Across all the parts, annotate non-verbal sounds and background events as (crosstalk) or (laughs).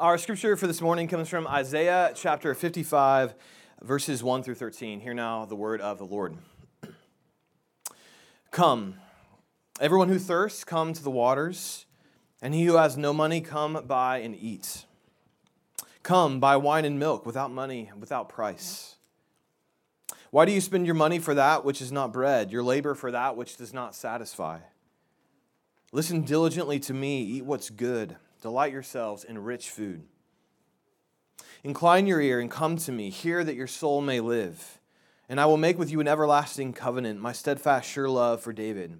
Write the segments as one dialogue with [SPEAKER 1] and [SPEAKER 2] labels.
[SPEAKER 1] Our scripture for this morning comes from Isaiah chapter 55, verses 1 through 13. Hear now the word of the Lord. (clears throat) Come, everyone who thirsts, come to the waters, and he who has no money, come buy and eat. Come, buy wine and milk without money, without price. Why do you spend your money for that which is not bread, your labor for that which does not satisfy? Listen diligently to me, eat what's good, delight yourselves in rich food. Incline your ear and come to me, hear that your soul may live. And I will make with you an everlasting covenant, my steadfast, sure love for David.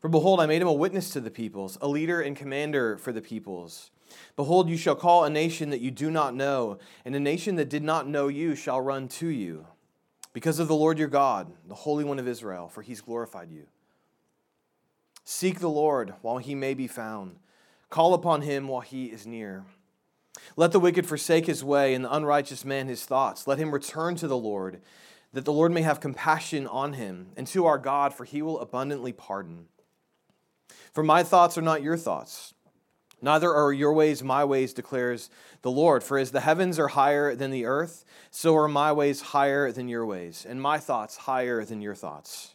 [SPEAKER 1] For behold, I made him a witness to the peoples, a leader and commander for the peoples. Behold, you shall call a nation that you do not know, and a nation that did not know you shall run to you. Because of the Lord your God, the Holy One of Israel, for he's glorified you. Seek the Lord while he may be found, call upon him while he is near. Let the wicked forsake his way, and the unrighteous man his thoughts. Let him return to the Lord, that the Lord may have compassion on him, and to our God, for he will abundantly pardon. For my thoughts are not your thoughts, neither are your ways my ways, declares the Lord. For as the heavens are higher than the earth, so are my ways higher than your ways, and my thoughts higher than your thoughts.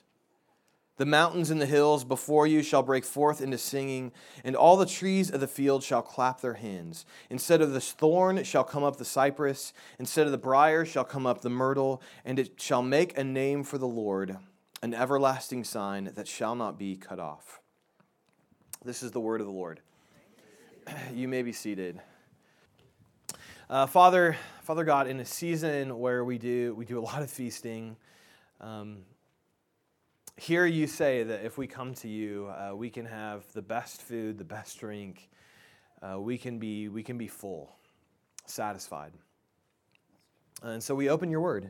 [SPEAKER 1] The mountains and the hills before you shall break forth into singing, and all the trees of the field shall clap their hands. Instead of the thorn shall come up the cypress, instead of the brier shall come up the myrtle, and it shall make a name for the Lord, an everlasting sign that shall not be cut off. This is the word of the Lord. (clears throat) You may be seated. Uh, Father, Father God, in a season where we do we do a lot of feasting. Um, hear you say that if we come to you, uh, we can have the best food, the best drink. Uh, we can be we can be full, satisfied. And so we open your word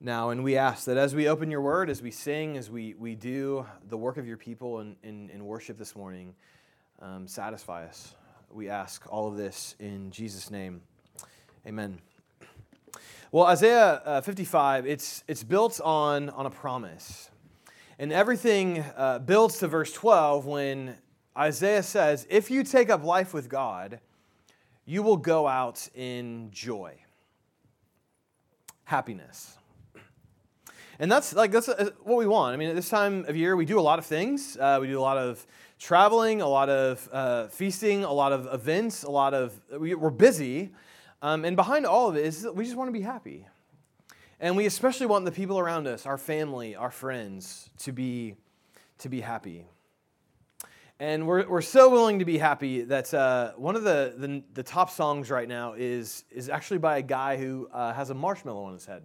[SPEAKER 1] now, and we ask that as we open your word, as we sing, as we, we do the work of your people in, in, in worship this morning, um, satisfy us. We ask all of this in Jesus' name. Amen. Well, Isaiah uh, 55, it's, it's built on, on a promise. And everything uh, builds to verse 12 when Isaiah says, If you take up life with God, you will go out in joy, happiness. And that's like that's uh, what we want. I mean, at this time of year, we do a lot of things. Uh, we do a lot of traveling, a lot of uh, feasting, a lot of events, a lot of we, are busy. Um, and behind all of it is we just want to be happy. And we especially want the people around us, our family, our friends, to be, to be happy. And we're, we're so willing to be happy that uh, one of the, the, the, top songs right now is, is actually by a guy who uh, has a marshmallow on his head.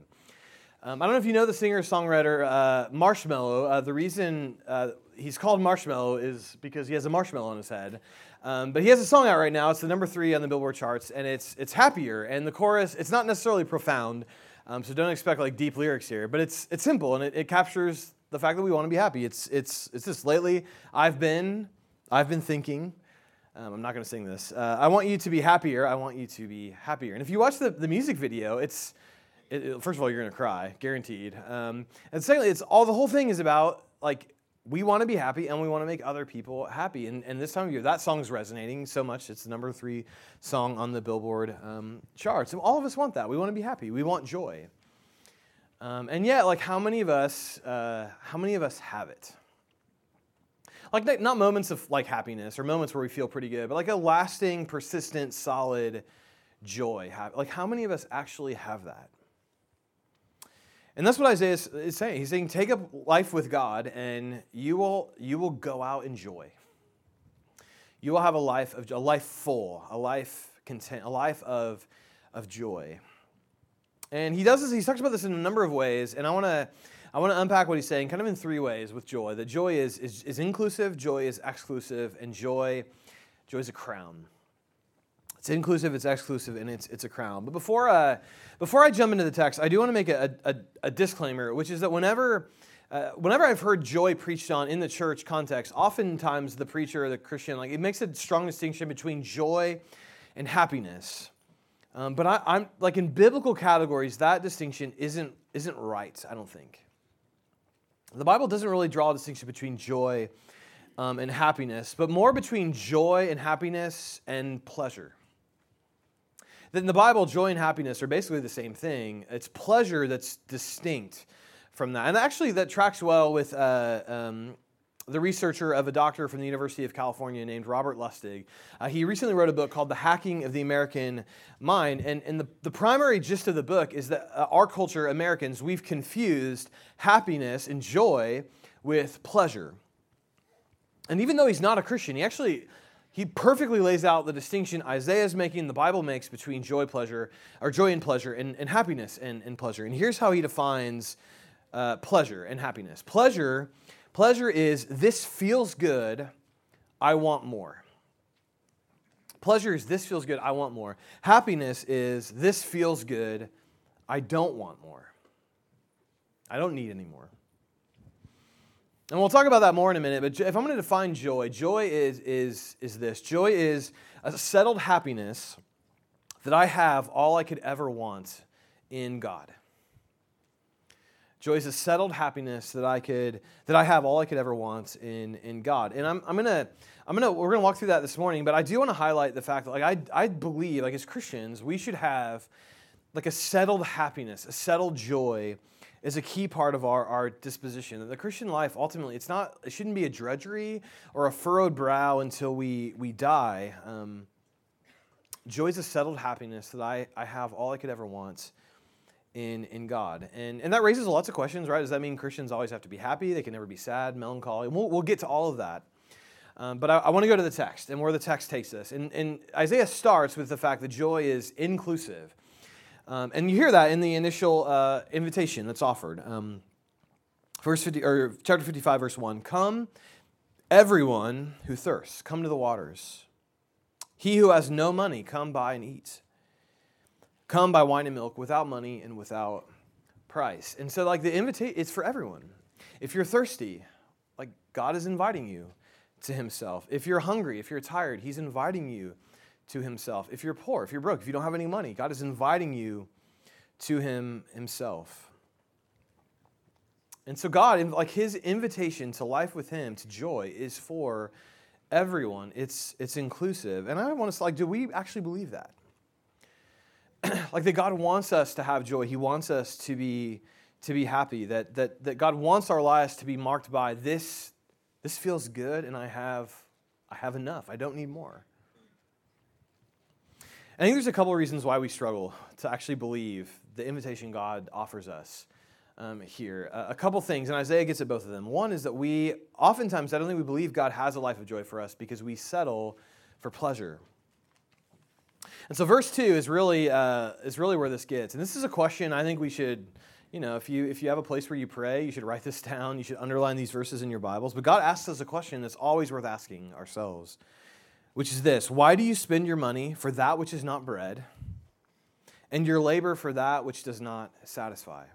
[SPEAKER 1] Um, I don't know if you know the singer songwriter uh, Marshmello. Uh, the reason uh, he's called Marshmello is because he has a marshmallow on his head. Um, but he has a song out right now. It's the number three on the Billboard charts, and it's, it's happier. And the chorus, it's not necessarily profound, um, so don't expect like deep lyrics here, but it's it's simple and it, it captures the fact that we want to be happy. It's it's it's just lately I've been I've been thinking. Um, I'm not going to sing this. Uh, I want you to be happier. I want you to be happier. And if you watch the, the music video, it's it, it, first of all you're going to cry, guaranteed. Um, and secondly, it's all the whole thing is about like we want to be happy and we want to make other people happy. And, and this time of year, that song's resonating so much. It's the number three song on the Billboard um, charts. And all of us want that. We want to be happy. We want joy. Um, and yet, like, how many of us, uh, how many of us have it? Like, not moments of like happiness or moments where we feel pretty good, but like a lasting, persistent, solid joy. Like, how many of us actually have that? And that's what Isaiah is saying. He's saying, take up life with God, and you will, you will go out in joy. You will have a life of a life full, a life content, a life of, of joy. And he does this, he talks about this in a number of ways, and I want to I want to unpack what he's saying kind of in three ways with joy. That joy is, is, is inclusive, joy is exclusive, and joy, joy is a crown. It's inclusive, it's exclusive, and it's, it's a crown. But before, uh, before I jump into the text, I do want to make a, a, a disclaimer, which is that whenever, uh, whenever I've heard joy preached on in the church context, oftentimes the preacher or the Christian, like it makes a strong distinction between joy and happiness. Um, but I, am like in biblical categories, that distinction isn't, isn't right, I don't think. The Bible doesn't really draw a distinction between joy um, and happiness, but more between joy and happiness and pleasure that in the Bible, joy and happiness are basically the same thing. It's pleasure that's distinct from that. And actually, that tracks well with uh, um, the researcher of a doctor from the University of California named Robert Lustig. Uh, he recently wrote a book called The Hacking of the American Mind. And, and the, the primary gist of the book is that uh, our culture, Americans, we've confused happiness and joy with pleasure. And even though he's not a Christian, he actually he perfectly lays out the distinction Isaiah is making, the Bible makes between joy, pleasure, or joy and pleasure, and, and happiness and, and pleasure. And here's how he defines uh, pleasure and happiness. Pleasure, pleasure is this feels good, I want more. Pleasure is this feels good, I want more. Happiness is this feels good, I don't want more. I don't need any more. And we'll talk about that more in a minute, but if I'm going to define joy, joy is, is, is this joy is a settled happiness that I have all I could ever want in God. Joy is a settled happiness that I could that I have all I could ever want in, in God. And I'm, I'm gonna I'm gonna we're gonna walk through that this morning, but I do want to highlight the fact that like I I believe like as Christians we should have like a settled happiness, a settled joy is a key part of our, our disposition. The Christian life, ultimately, it's not, it shouldn't be a drudgery or a furrowed brow until we, we die. Um, joy is a settled happiness that I, I have all I could ever want in, in God. And, and that raises lots of questions, right? Does that mean Christians always have to be happy? They can never be sad, melancholy? We'll, we'll get to all of that. Um, but I, I want to go to the text and where the text takes us. And, and Isaiah starts with the fact that joy is inclusive. Um, and you hear that in the initial uh, invitation that's offered. Um, verse 50, or chapter 55, verse 1 Come, everyone who thirsts, come to the waters. He who has no money, come buy and eat. Come buy wine and milk without money and without price. And so, like, the invitation, it's for everyone. If you're thirsty, like, God is inviting you to Himself. If you're hungry, if you're tired, He's inviting you to himself. If you're poor, if you're broke, if you don't have any money, God is inviting you to him himself. And so God, like his invitation to life with him, to joy, is for everyone. It's it's inclusive. And I want to like, do we actually believe that? (clears throat) like that God wants us to have joy. He wants us to be to be happy. That that that God wants our lives to be marked by this this feels good and I have I have enough. I don't need more. I think there's a couple of reasons why we struggle to actually believe the invitation God offers us um, here. Uh, a couple things, and Isaiah gets at both of them. One is that we oftentimes, I don't think we believe God has a life of joy for us because we settle for pleasure. And so, verse two is really uh, is really where this gets. And this is a question I think we should, you know, if you if you have a place where you pray, you should write this (laughs) down. You should underline these verses in your Bibles. But God asks us a question that's always worth asking ourselves which is this Why do you spend your money for that which is not bread, and your labor for that which does not satisfy?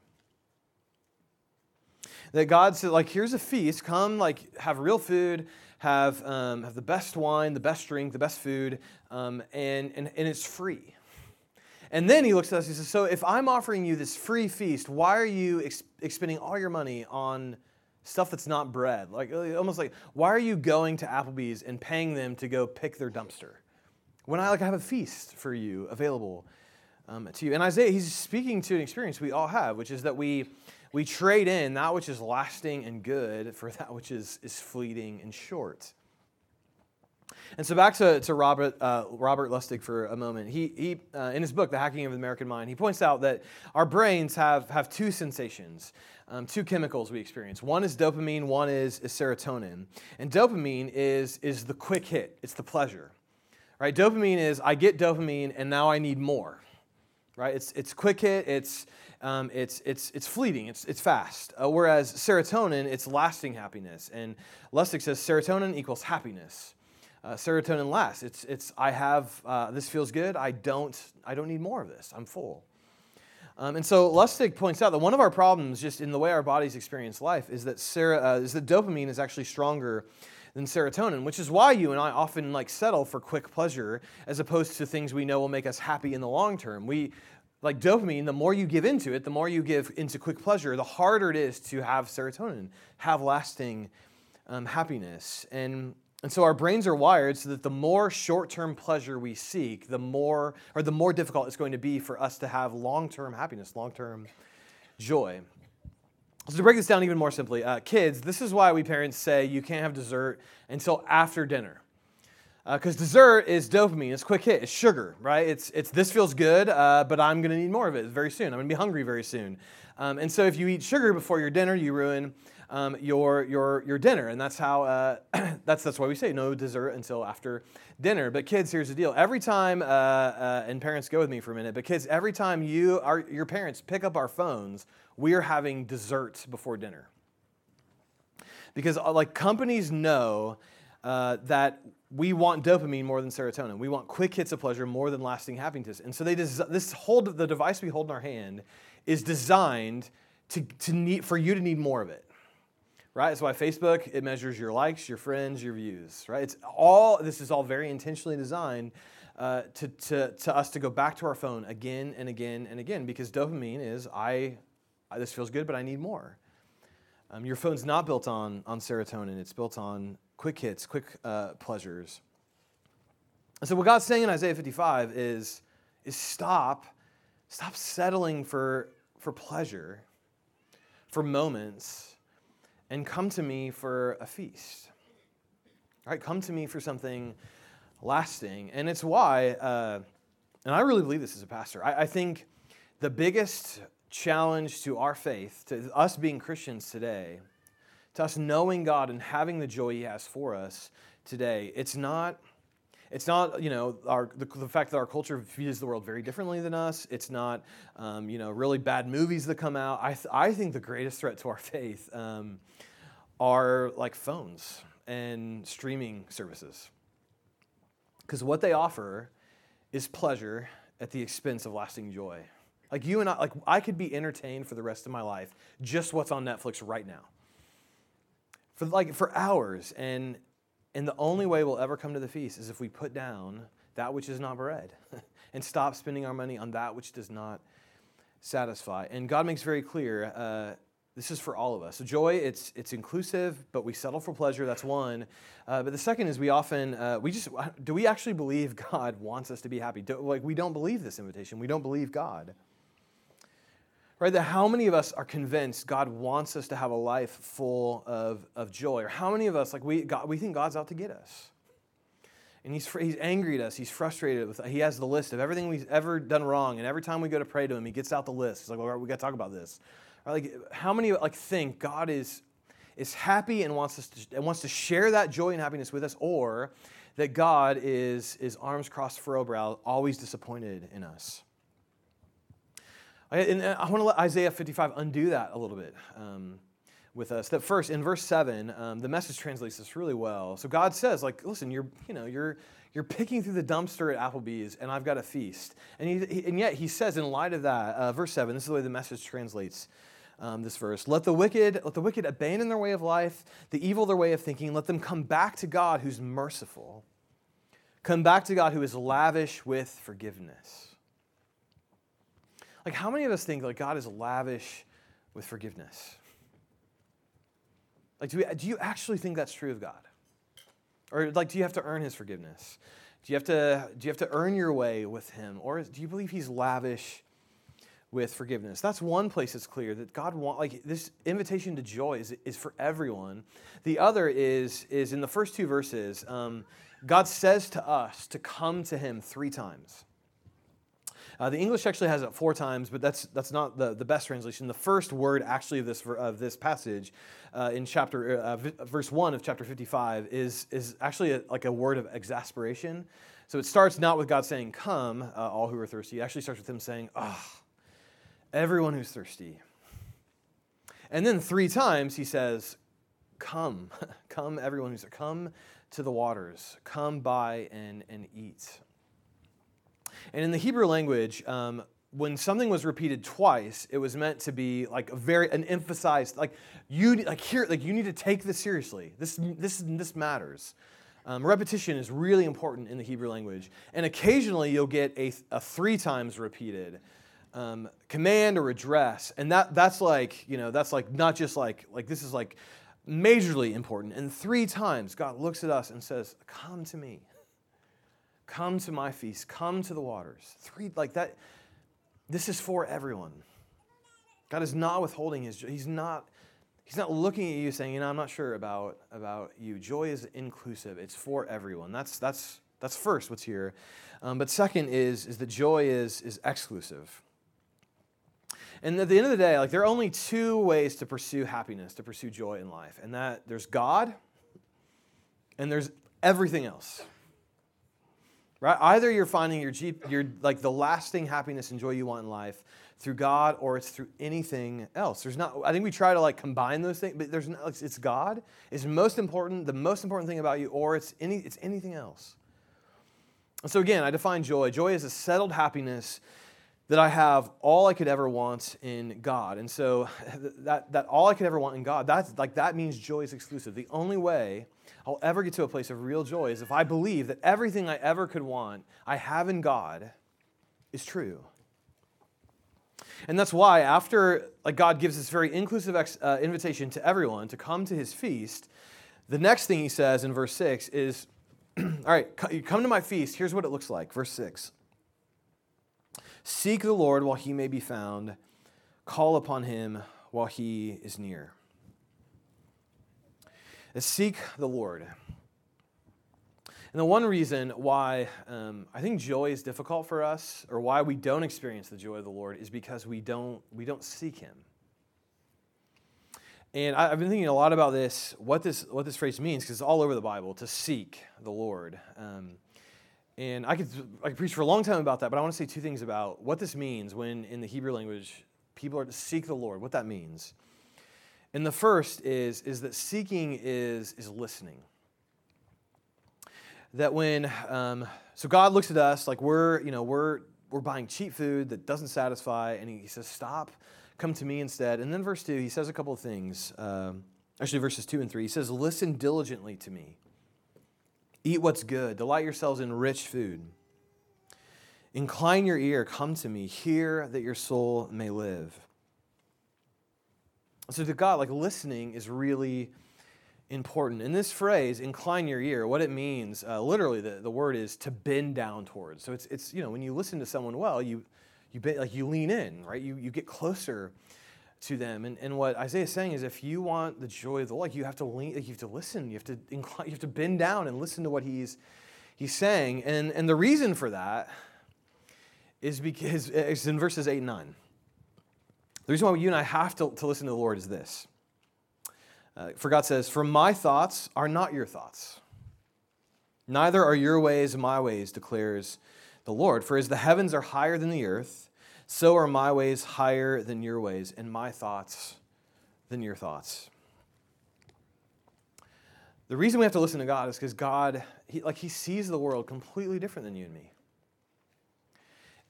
[SPEAKER 1] That God said, like, here's a feast, come, like, have real food, have, um, have the best wine, the best drink, the best food, um, and, and, and it's free. And then he looks at us, he says, So if I'm offering you this free feast, why are you ex- expending all your money on stuff that's not bread. Like uh, almost like, why are you going to Applebee's and paying them to go pick their dumpster? When I like I have a feast for you available um, to you. And Isaiah, he's speaking to an experience we all have, which is that we we trade in that which is lasting and good for that which is, is fleeting and short. And so back to, to Robert, uh, Robert Lustig for a moment. He, he uh, in his book, The Hacking of the American Mind, he points out that our brains have, have two sensations um, two chemicals we experience. One is dopamine, one is, is serotonin. And dopamine is, is the quick hit, it's the pleasure. Right? Dopamine is I get dopamine and now I need more. Right? It's, it's quick hit, it's, um, it's, it's, it's fleeting, it's, it's fast. Uh, whereas serotonin, it's lasting happiness. And Lustig says serotonin equals happiness. Uh, serotonin lasts. It's, it's I have, uh, this feels good. I don't, I don't need more of this. I'm full. Um, and so Lustig points out that one of our problems, just in the way our bodies experience life, is that, sera, uh, is that dopamine is actually stronger than serotonin, which is why you and I often like settle for quick pleasure as opposed to things we know will make us happy in the long term. We like dopamine, the more you give into it, the more you give into quick pleasure, the harder it is to have serotonin, have lasting um, happiness. And and so our brains are wired so that the more short-term pleasure we seek, the more or the more difficult it's going to be for us to have long-term happiness, long-term joy. So to break this down even more simply, uh, kids, this is why we parents say you can't have dessert until after dinner. Because uh, dessert is dopamine, it's quick hit, it's sugar, right? It's, it's this feels good, uh, but I'm gonna need more of it very soon. I'm gonna be hungry very soon. Um, and so if you eat sugar before your dinner, you ruin um, your, your, your dinner. And that's how, uh, (clears throat) that's, that's why we say no dessert until after dinner. But kids, here's the deal. Every time, uh, uh, and parents go with me for a minute, but kids, every time you, our, your parents pick up our phones, we are having dessert before dinner. Because uh, like companies know uh, that we want dopamine more than serotonin. We want quick hits of pleasure more than lasting happiness. And so they des- this hold the device we hold in our hand is designed to, to need, for you to need more of it right? That's why Facebook, it measures your likes, your friends, your views, right? It's all, this is all very intentionally designed uh, to, to, to us to go back to our phone again and again and again because dopamine is, I, I this feels good, but I need more. Um, your phone's not built on, on serotonin, it's built on quick hits, quick uh, pleasures. And so what God's saying in Isaiah 55 is, is stop, stop settling for, for pleasure, for moments, and come to me for a feast. All right, come to me for something lasting. And it's why, uh, and I really believe this as a pastor, I, I think the biggest challenge to our faith, to us being Christians today, to us knowing God and having the joy He has for us today, it's not it's not, you know, our, the, the, fact that our culture views the world very differently than us. It's not, um, you know, really bad movies that come out. I, th- I think the greatest threat to our (laughs) faith um, are like phones and streaming services. Because what they offer is pleasure at the expense of lasting joy. Like you and I, like I could be entertained for the rest of my life just what's on Netflix right now. For like for hours and and the only way we'll ever come to the feast is if we put down that which is not bread (laughs) and stop spending our money on that which does not satisfy. And God makes very clear uh, this is for all of us. So joy, it's, it's inclusive, but we settle for pleasure. That's one. Uh, but the second is we often, uh, we just, do we actually believe (laughs) God wants us to be happy? Do, like, we don't believe this invitation. We don't believe God right? That how many of us are convinced God wants us to have a life full of, of joy? Or how many of us, like, we, God, we think God's out to get us? And he's, he's angry at us. He's frustrated with He has the list of everything we've ever done wrong. And every time we go to pray to him, he gets out the list. He's like, well, we got to talk about this. Or like, how many like think God is, is happy and wants, us to, and wants to share that joy and happiness with us? Or that God is, is arms crossed furrow brow, always disappointed in us? And I want to let Isaiah 55 undo that a little bit um, with us. That first, in verse 7, um, the message translates this really well. So God says, like, listen, you're, you know, you're, you're picking through the dumpster at Applebee's, and I've got a feast. And, he, and yet he says, in light of that, uh, verse 7, this is the way the message translates um, this verse. Let the wicked, let the wicked abandon their way of life, the evil their way of thinking. Let them come back to God who's merciful. Come back to God who is lavish with forgiveness like, how many of us think like God is lavish with forgiveness? Like, do, we, do you actually think that's true of God? Or like, do you have to earn His forgiveness? Do you have to do you have to earn your way with Him, or do you believe He's lavish with forgiveness? That's one place it's clear that God want like this invitation to joy is, is for everyone. The other is is in the first two verses. Um, God says to us to come to Him three times. Uh, the English actually has it four times, but that's, that's not the, the best translation. The first word actually of this, of this passage uh, in chapter, uh, verse 1 of chapter 55 is, is actually a, like a word of exasperation. So it starts not with God saying, Come, uh, all who are thirsty. It actually starts with him saying, Ah, everyone who's thirsty. And then three times he says, Come, (laughs) come, everyone who's come to the waters. Come buy and, and eat. And in the Hebrew language, um, when something was repeated twice, it was meant to be like a very an emphasized like you like here like you need to take this seriously. This this this matters. Um, repetition is really important in the Hebrew language, and occasionally you'll get a, a three times repeated um, command or address, and that that's like you know that's like not just like like this is like majorly important. And three times God looks at us and says, "Come to me." Come to my feast. Come to the waters. Three, like that. This is for everyone. God is not withholding his. He's not, he's not looking at you saying, you know, I'm not sure about, about you. Joy is inclusive. It's for everyone. That's, that's, that's first what's here. Um, but second is, is that joy is, is exclusive. And at the end of the day, like there are only two ways to pursue happiness, to pursue joy in life. And that there's God and there's everything else right? Either you're finding your jeep your like the lasting happiness and joy you want in life through god or it's through anything else. There's not i think we try to like combine those things but there's no it's god. Is most important the most important thing about you or it's any it's anything else. And so again i define joy. Joy is a settled happiness that I have all I could ever want in God. And so (laughs) that, that all I could ever want in God, that's like that means joy is exclusive. The only way I'll ever get to a place of real joy is if I believe that everything I ever could want, I have in God, is true. And that's why after like God gives this very inclusive ex, uh, invitation to everyone to come to his feast, the next thing he says in verse 6 is, (clears throat) all right, come to my feast. Here's what it looks like. Verse 6. Seek the Lord while he may be found, call upon him while he is near. Seek the Lord. And the one reason why um, I think joy is difficult for us, or why we don't experience the joy of the Lord, is because we don't, we don't seek Him. And I, have been thinking a lot about this, what this, what this phrase means, because it's all over the Bible to seek the Lord. Um, and I could, I could preach for a long time about that, but I want to say two things about what this means when in the Hebrew language people are to seek the Lord, what that means. And the first is, is that seeking is, is listening. That when, um, so God looks at us like we're, you know, we're, we're buying cheap food that doesn't satisfy, and he, says, stop, come to me instead. And then verse 2, he says a couple of things. Um, actually, verses 2 and 3, he says, listen diligently to me. Eat what's good. Delight yourselves in rich food. Incline your ear. Come to me. Hear that your soul may live. So, to God, like listening is really important. In this phrase, incline your ear, what it means, uh, literally, the, the word is to bend down towards. So, it's, it's, you know, when you listen to someone well, you, you, bend, like, you lean in, right? You, you get closer to them. And, and what Isaiah is saying is if you want the joy of the Lord, you have to lean, you have to listen, you have to incline, you have to bend down and listen to what he's, he's saying. And, and the reason for that is because it's in verses 8 and 9. The reason why you and I have to, to listen to the Lord is this. Uh, for God says, For my thoughts are not your thoughts, neither are your ways my ways, declares the Lord. For as the heavens are higher than the earth, so are my ways higher than your ways, and my thoughts than your thoughts. The reason we have to listen to God is because God, he, like, He sees the world completely different than you and me.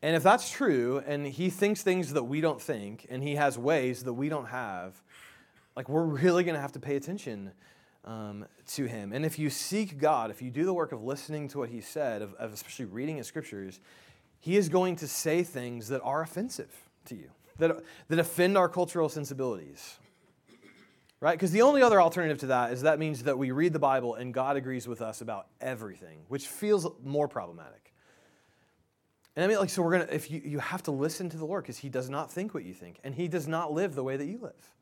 [SPEAKER 1] And if that's true, and He thinks things that we don't think, and He has ways that we don't have, like, we're really going to have to pay attention um, to Him. And if you seek God, if you do the work of listening to what He said, of, of especially reading His scriptures, he is going to say things that are offensive to you, that, that offend our cultural sensibilities. Right? Because the only other alternative to that is that means that we read the Bible and God agrees with us about everything, which feels more problematic. And I mean, like, so we're gonna, if you, you have to listen to the Lord because He does not think what you think, and He does not live the way that you live.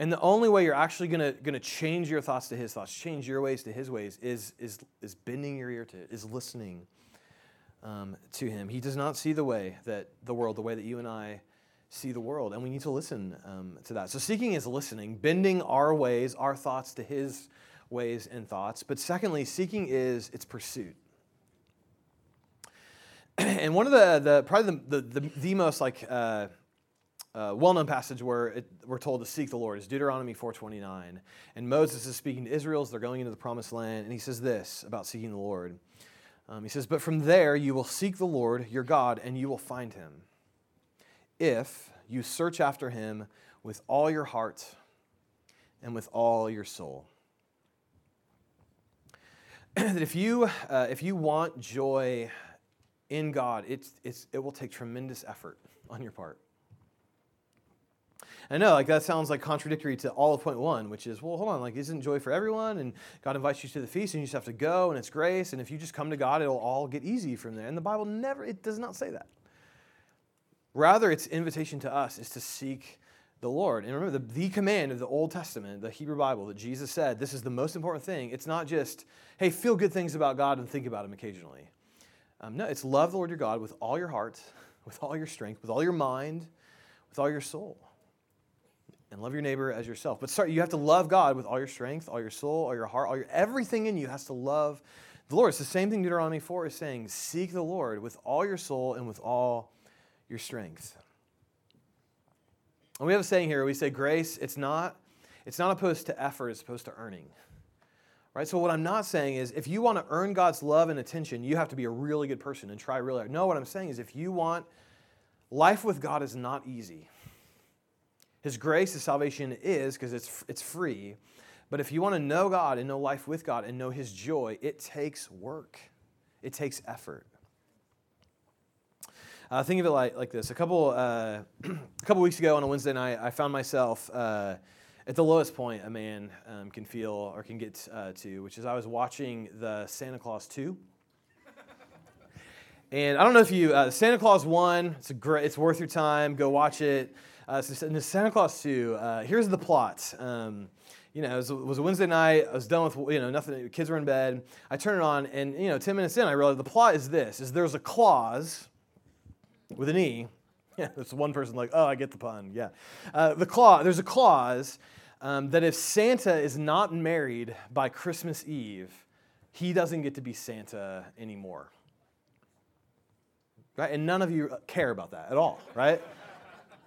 [SPEAKER 1] And the only way you're actually gonna, gonna change your thoughts to His thoughts, change your ways to His ways, is, is, is bending your ear to it, is listening um, to him. He does not see the way that the world, the way that you and I see the world, and we need to listen um, to that. So, seeking is listening, bending our ways, our thoughts to his ways and thoughts. But secondly, seeking is its pursuit. (clears throat) and one of the, the probably the, the, the, the most like uh, uh, well-known passage where it, we're told to seek the Lord is Deuteronomy 4:29, and Moses is speaking to Israel as they're going into the Promised Land, and he says this about seeking the Lord. Um, he says, "But from there you will seek the Lord your God, and you will find Him, if you search after Him with all your heart and with all your soul." (clears throat) that if you uh, if you want joy in God, it's, it's, it will take tremendous effort on your part. I know, like that sounds like contradictory to all of point one, which is, well, hold on, like isn't joy for everyone? And God invites you to the feast, and you just have to go, and it's grace. And if you just come to God, it'll all get easy from there. And the Bible never, it does not say that. Rather, its invitation to us is to seek the Lord. And remember, the, the command of the Old Testament, the Hebrew Bible, that Jesus said, this is the most important thing. It's not just, hey, feel good things about God and think about Him occasionally. Um, no, it's love the Lord your God with all your heart, (laughs) with all your strength, with all your mind, with all your soul and love your neighbor as yourself. But start, you have to love God with all your strength, all your soul, all your heart, all your everything in you has to love the Lord. It's the same thing Deuteronomy 4 is saying seek the Lord with all your soul and with all your strength. And we have a saying here, we say grace, it's not, it's not opposed to effort, it's opposed to earning. Right? So what I'm not saying is if you want to earn God's love and attention, you have to be a really good person and try really hard. No, what I'm saying is if you want life with God is not easy. His grace, His salvation is because it's, it's free. But if you want to know God and know life with God and know His joy, it takes work, it takes effort. Uh, think of it like, like this. A couple, uh, (clears throat) a couple weeks ago on a Wednesday night, I found myself uh, at the lowest point a man um, can feel or can get uh, to, which is I was watching the Santa Clause 2. and I don't know if you, uh, Santa Clause 1, it's, a great, it's worth your time. Go watch it. Uh, so in the Santa Clause 2, uh, here's the plot. Um, you know, it was, it was, a Wednesday night. I was done with, you know, nothing. Kids were in bed. I turn it on, and, you know, 10 minutes in, I realized the plot is this, is there's a clause with an E. (laughs) Yeah, there's one person like, oh, I get the pun. Yeah. Uh, the clause, there's a clause um, that if Santa is not married by Christmas Eve, he doesn't get to be Santa anymore. Right? And none of you care about that at all, right?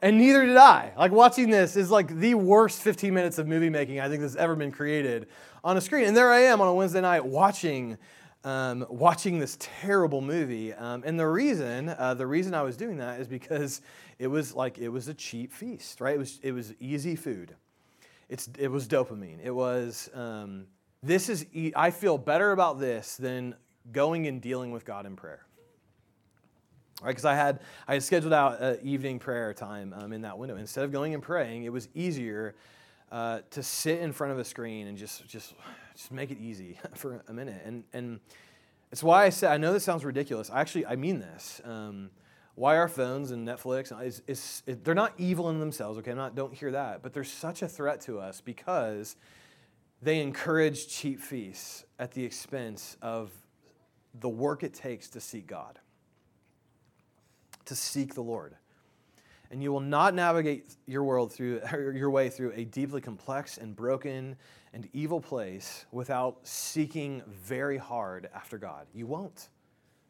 [SPEAKER 1] And neither did I. Like watching this is like the worst 15 minutes of movie making I think that's ever been created on a screen. And there I am on a Wednesday night watching, um, watching this terrible movie. Um, and the reason, uh, the reason I was doing that is because it was like it was a cheap feast, right? It was it was easy food. It's it was dopamine. It was um, this is I feel better about this than going and dealing with God in prayer right? Because I had I had scheduled out evening prayer time um, in that window. Instead of going and praying, it was easier uh, to sit in front of a screen and just just just make it easy (laughs) for a minute. And and it's why I said I know this sounds ridiculous. I actually I mean this. Um, why our phones and Netflix uh, is, is, is, they're not evil in themselves. Okay, I'm not don't hear that, but they're such a threat to us because they encourage cheap feasts at the expense of the work it takes to seek God to seek the Lord. And you will not navigate your world through (laughs) your way through a deeply complex and broken and evil place without seeking very hard after God. You won't.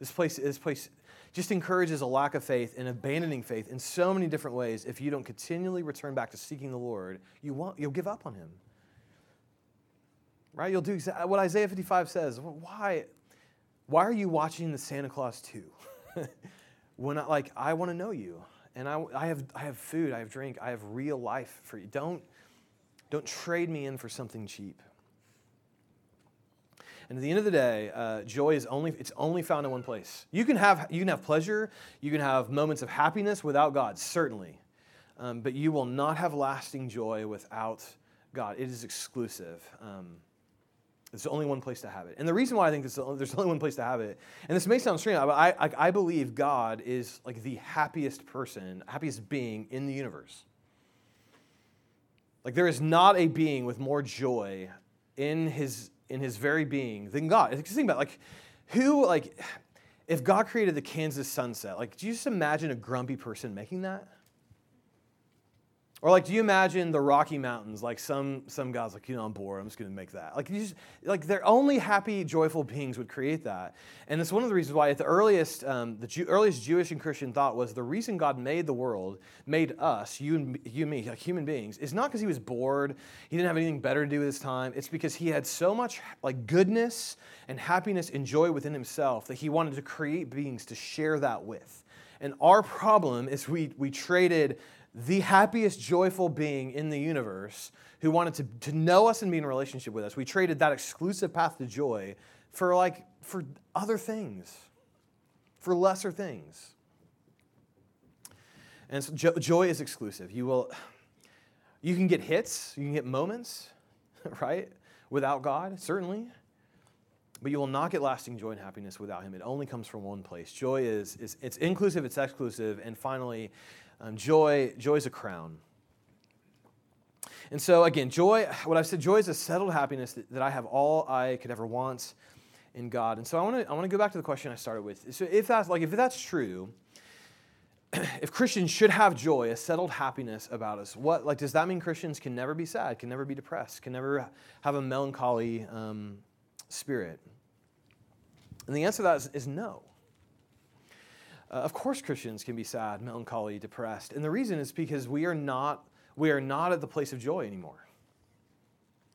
[SPEAKER 1] This place, this place just encourages a lack of faith and abandoning faith in so many different ways. If you don't continually return back to seeking the Lord, you won't, you'll give up on Him. Right? You'll do what Isaiah 55 says. Why, why are you watching the Santa Clause 2? (laughs) when I like I want to know you and I, I have I have food, I have drink, I have real life for you. Don't don't trade me in for something cheap. And at the end of the day, uh, joy is only it's only found in one place. You can have you can have pleasure, you can have moments of happiness without God, certainly, um, but you will not have lasting joy without God. It is exclusive. Um, there's only one place to have it. And the reason why I think this, there's only one place to have it, and this may sound strange, but I, I, I believe God is like the happiest person, happiest being in the universe. Like there is not a being with more joy in his in his very being than God. Just Think about it, like who like if God created the Kansas sunset, like do you just imagine a grumpy person making that? Or like, do you imagine the Rocky Mountains? Like some some guys like, you know, I'm bored. I'm just gonna make that. Like you just like they're only happy, joyful beings would create that. And it's one of the reasons why at the earliest um, the Jew, earliest Jewish and Christian thought was the reason God made the world, made us, you and you and me, like human beings, is not because He was bored. He didn't have anything better to do with His time. It's because He had so much like goodness and happiness and joy within Himself that He wanted to create beings to share that with. And our problem is we we traded the happiest, joyful being in the universe who wanted to, to know us and be in relationship with us. We traded that exclusive path to joy for like for other things, for lesser things. And so jo- joy is exclusive. You will you can get hits, you can get moments, (laughs) right? Without God, certainly. But you will not get lasting joy and happiness without him. It only comes from one place. Joy is, is it's inclusive, it's exclusive, and finally, um, joy, is a crown. And so, again, joy, what I've said, joy is a settled happiness that, that I have all I could ever want in God. And so I want to I want to go back to the question I started with. So if that's like if that's true, (clears throat) if Christians should have joy, a settled happiness about us, what like does that mean Christians can never be sad, can never be depressed, can never have a melancholy um, spirit? And the answer to that is, is no. Uh, of course, Christians can be sad, melancholy, depressed. And the reason is because we are not, we are not at the place of joy anymore.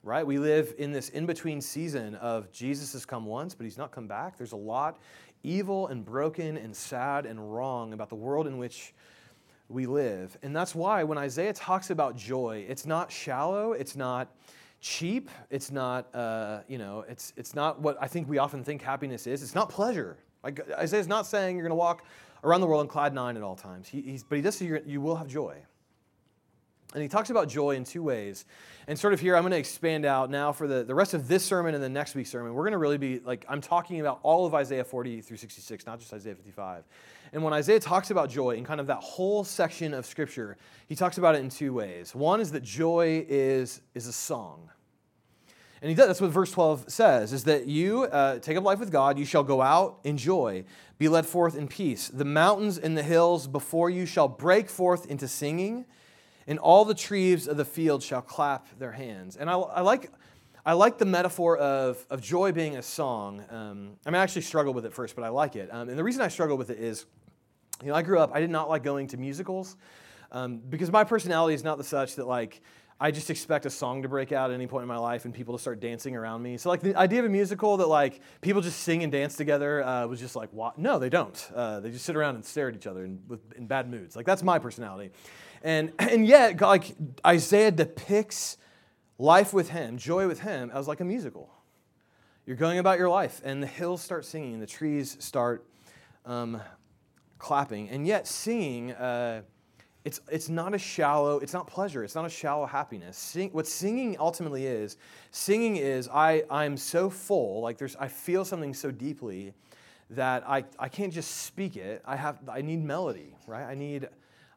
[SPEAKER 1] Right? We live in this in between season of Jesus has come once, but he's not come back. There's a lot evil and broken and sad and wrong about the world in which we live. And that's why when Isaiah talks about joy, it's not shallow, it's not cheap, it's not, uh, you know, it's, it's not what I think we often think happiness is. It's not pleasure. Like Isaiah's not saying you're going to walk around the world in cloud nine at all times, he, but he does say you will have joy. And he talks about joy in two ways. And sort of here, I'm going to expand out now for the, the rest of this sermon and the next week's sermon. We're going to really be like, I'm talking about all of Isaiah 40 through 66, not just Isaiah 55. And when Isaiah talks about joy in kind of that whole section of Scripture, he talks about it in two ways. One is that joy is, is a song. And he does, that's what verse 12 says, is that you uh, take up life with God, you shall go out in joy, be led forth in peace. The mountains and the hills before you shall break forth into singing, and all the trees of the field shall clap their hands. And I, I like, I like the metaphor of, of joy being a song. Um, I mean, I actually struggled with it first, but I like it. Um, and the reason I struggled with it is, you know, I grew up, I did not like going to musicals um, because my personality is not the such that, like, I just expect a song to break out at any point in my life and people to start dancing around me. So like the idea of a musical that like people just sing and dance together uh, was just like what? No, they don't. Uh, they just sit around and stare at each other in, with, in bad moods. Like that's my personality, and (clears throat) and yet like Isaiah depicts life with him, joy with him, as like a musical. You're going about your life, and the hills start singing, the trees start um, clapping, and yet singing. Uh, it's, it's not a shallow, it's not pleasure, it's not a shallow happiness. Sing, what singing ultimately is, singing is I, I'm so full, like there's, I feel something so deeply that I, I can't just speak it. I, have, I need melody, right? I need,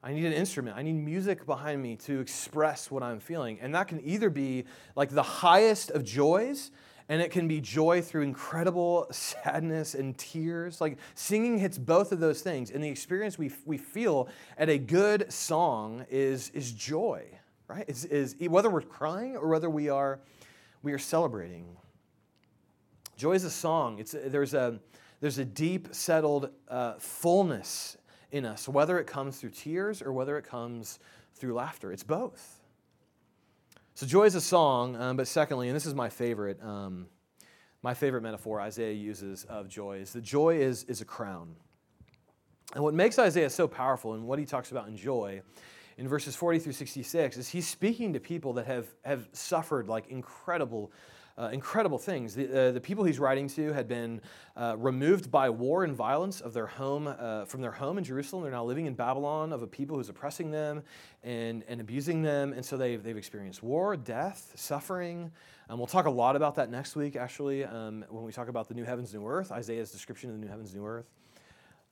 [SPEAKER 1] I need an instrument. I need music behind me to express what I'm feeling. And that can either be like the highest of joys and it can be joy through incredible (laughs) sadness and tears. Like singing hits both of those things, and the experience we, we feel at a good song is, is joy, right? Is, is whether we're crying or whether we are we are celebrating. Joy is a song. It's there's a there's a deep settled uh, fullness in us, whether it comes through tears or whether it comes through laughter. It's both. So joy is a song, um, but secondly, and this is my favorite, um, my favorite metaphor Isaiah uses of joy is that joy is, is a crown. And what makes Isaiah so powerful and what he talks about in joy in verses 40 through 66 is he's speaking to people that have, have suffered like incredible uh, incredible things. The, uh, the people he's writing to had been uh, removed by war and violence of their home, uh, from their home in Jerusalem. They're now living in Babylon of a people who's oppressing them and, and abusing them. And so they've, they've experienced war, death, suffering. Um, we'll talk a lot about that next week, actually, um, when we talk about the new heavens, new earth, Isaiah's description of the new heavens, new earth.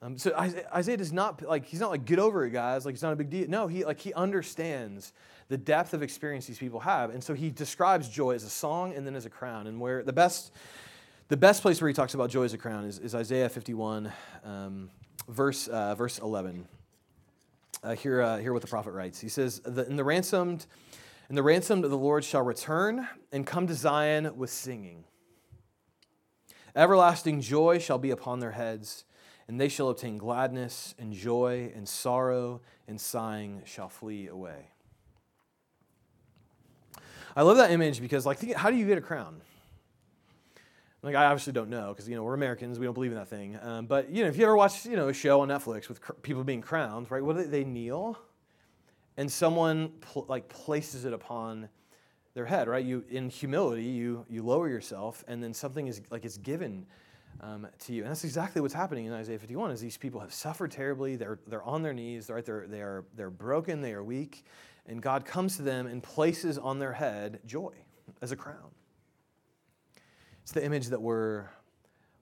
[SPEAKER 1] Um, so Isaiah does not like he's not like get over it, guys. Like it's not a big deal. No, he like he understands the depth of experience these people have, and so he describes joy as a song and then as a crown. And where the best the best place where he talks about joy as a crown is, is Isaiah 51, um, verse uh, verse 11. uh, hear, uh, what the prophet writes. He says, "In the ransomed, and the ransomed the Lord shall return and come to Zion with singing. Everlasting joy shall be upon their heads, and they shall obtain gladness and joy, and sorrow and sighing shall flee away." I love that image because, like, think, how do you get a crown? Like, I obviously don't know because, you know, we're Americans. We don't believe in that thing. Um, but, you know, if you ever watch, you know, a show on Netflix with cr- people being crowned, right, what do they, they kneel and someone, pl- like, places it upon their head, right? You, in humility, you, you lower yourself and then something is, like, it's given um, to you. And that's exactly what's happening in Isaiah 51 is these people have suffered terribly. They're, they're on their knees, right? They're, they are, they're broken, they are weak. And God comes to them and places on their head joy as a crown. It's the image that we're,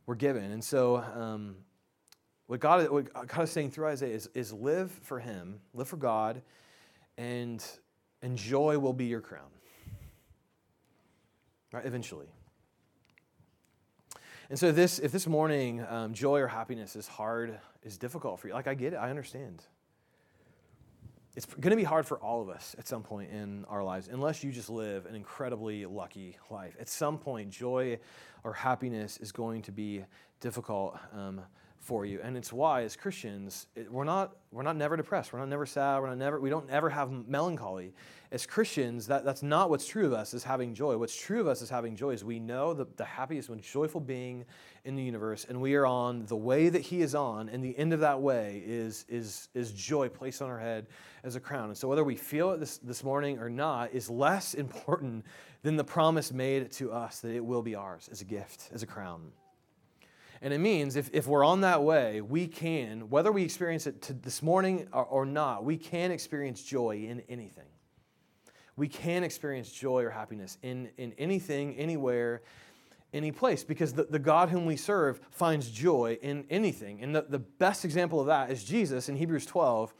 [SPEAKER 1] we're given. And so, um, what, God, what God is saying through Isaiah is, is live for Him, live for God, and, and joy will be your crown. Right? Eventually. And so, this, if this morning um, joy or happiness is hard, is difficult for you, like I get it, I understand it's going to be hard for all of us at some point in our lives, unless you just live an incredibly lucky life. At some point, joy or happiness is going to be difficult um, for you, and it's why, as Christians, it, we're not we're not never depressed. We're not never sad. We're not never we don't ever have melancholy. As Christians, that, that's not what's true of us is having joy. What's true of us is having joy is we know the, the happiest, most joyful being in the universe, and we are on the way that He is on, and the end of that way is, is, is joy placed on our head as a crown. And so whether we feel it this, this morning or not is less (laughs) important than the promise made to us that it will be ours as a gift, as a crown. And it means if, if we're on that way, we can, whether we experience it this morning or, or not, we can experience joy in anything. We can experience joy or happiness in, in anything, anywhere, any place, because the, the God whom we serve finds joy in anything. And the, the best example of that is Jesus in Hebrews 12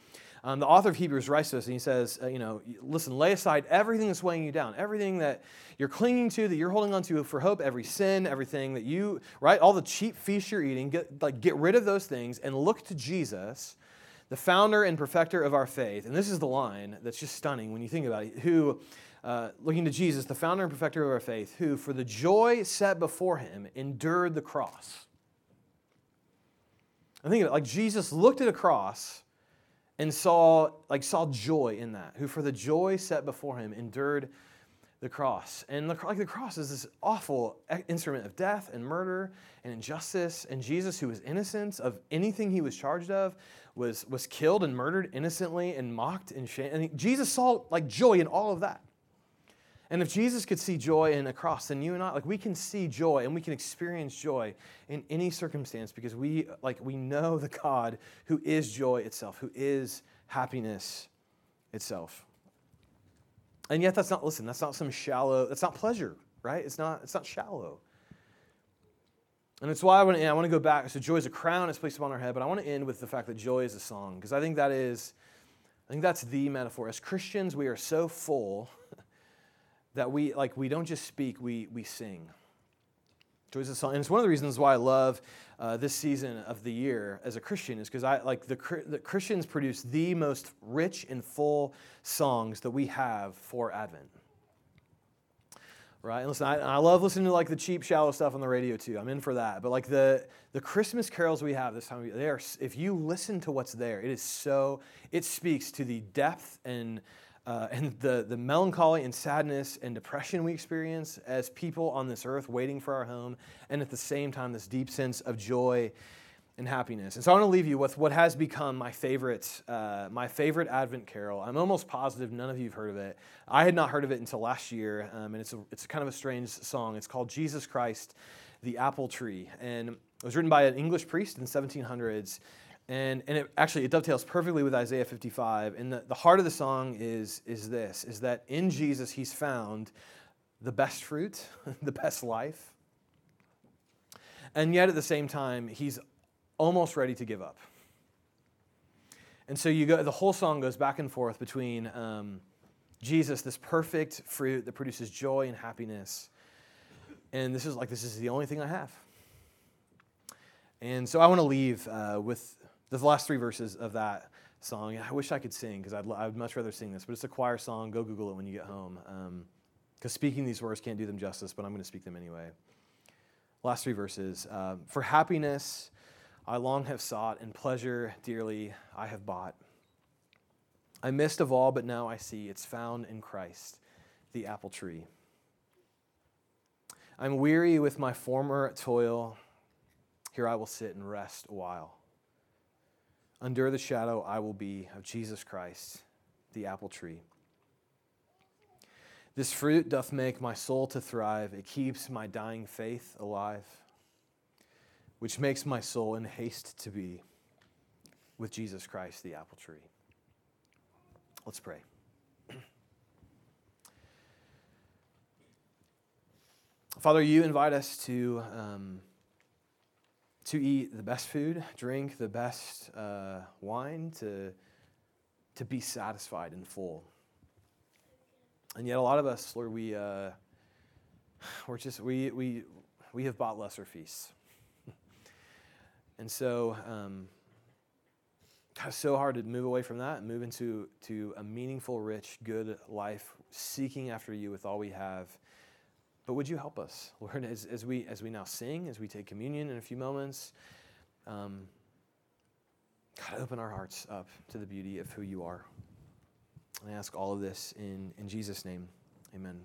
[SPEAKER 1] um, the author of Hebrews writes to us and he says, uh, you know, listen, lay aside everything that's weighing you down, everything that you're clinging to, that you're holding on to for hope, every sin, everything that you, right, all the cheap feasts you're eating, get, like, get rid of those things and look to Jesus, the founder and perfecter of our faith. And this is the line that's just stunning when you think about it, who, uh, looking to Jesus, the founder and perfecter of our faith, who, for the joy set before him, endured the cross. I think of it like Jesus looked at a cross and saw like saw joy in that who for the joy set before him endured the cross and the, like the cross is this awful instrument of death and murder and injustice and jesus who was innocent of anything he was charged of was was killed and murdered innocently and mocked and shamed and jesus saw like joy in all of that and if Jesus could see joy in a cross, then you and I, like we can see joy and we can experience joy in any circumstance because we like we know the God who is joy itself, who is happiness itself. And yet that's not, listen, that's not some shallow, that's not pleasure, right? It's not, it's not shallow. And it's why I want, to, I want to go back. So joy is a crown, it's placed upon our head, but I want to end with the fact that joy is a song, because I think that is, I think that's the metaphor. As Christians, we are so full (laughs) that we like we don't just speak, we we sing. Joy is a song, and it's one of the reasons why I love uh, this season of the year as a Christian is because I like the, the Christians produce the most rich and full songs that we have for Advent. Right, and listen, I, I love listening to like the cheap, shallow stuff on the radio too. I'm in for that. But like the the Christmas carols we have this time they are. If you listen to what's there, it is so. It speaks to the depth and uh, (laughs) and the, the melancholy and sadness and depression we experience as people on this earth waiting for our home, and at the same time, this deep sense of joy and happiness. And so I want to leave you with what has become my favorite, uh, my favorite Advent carol. I'm almost positive none of you have heard of it. I had not heard of it until last year, um, and it's, a, it's kind of a strange song. It's called Jesus Christ, the Apple Tree. And it was written by an English priest in the 1700s. And, and it actually it dovetails perfectly with Isaiah 55. And the, the heart of the song is, is this is that in Jesus he's found the best fruit, (laughs) the best life. And yet at the same time, he's almost ready to give up. And so you go, the whole song goes back and forth between um, Jesus, this perfect fruit that produces joy and happiness. And this is like, this is the only thing I have. And so I want to leave uh, with the last three verses of that song. I wish I could sing because I'd, I'd much rather sing this, but it's a choir song. Go Google it when you get home. Because um, speaking these words can't do them justice, but I'm going to speak them anyway. Last three verses. Uh, For happiness I long have sought, and pleasure dearly I have bought. I missed of all, but now I see it's found in Christ, the apple tree. I'm weary with my former toil. Here I will sit and rest a while. Under the shadow I will be of Jesus Christ, the apple tree. This fruit doth make my soul to thrive. It keeps my dying faith alive, which makes my soul in haste to be with Jesus Christ, the apple tree. Let's pray. (clears throat) Father, you invite us to. Um, to eat the best food, drink the best uh, wine, to, to be satisfied and full. And yet, a lot of us, Lord, we, uh, (sighs) we're just, we, we, we have bought lesser feasts. And so, um, it's so hard to move away from that and move into to a meaningful, rich, good life, seeking after you with all we have but would you help us, (laughs) Lord, as, as, we, as we now sing, as we take communion in a few moments? Um, God, open our hearts up to the beauty of who you are. I ask all of this in, in Jesus' name. Amen.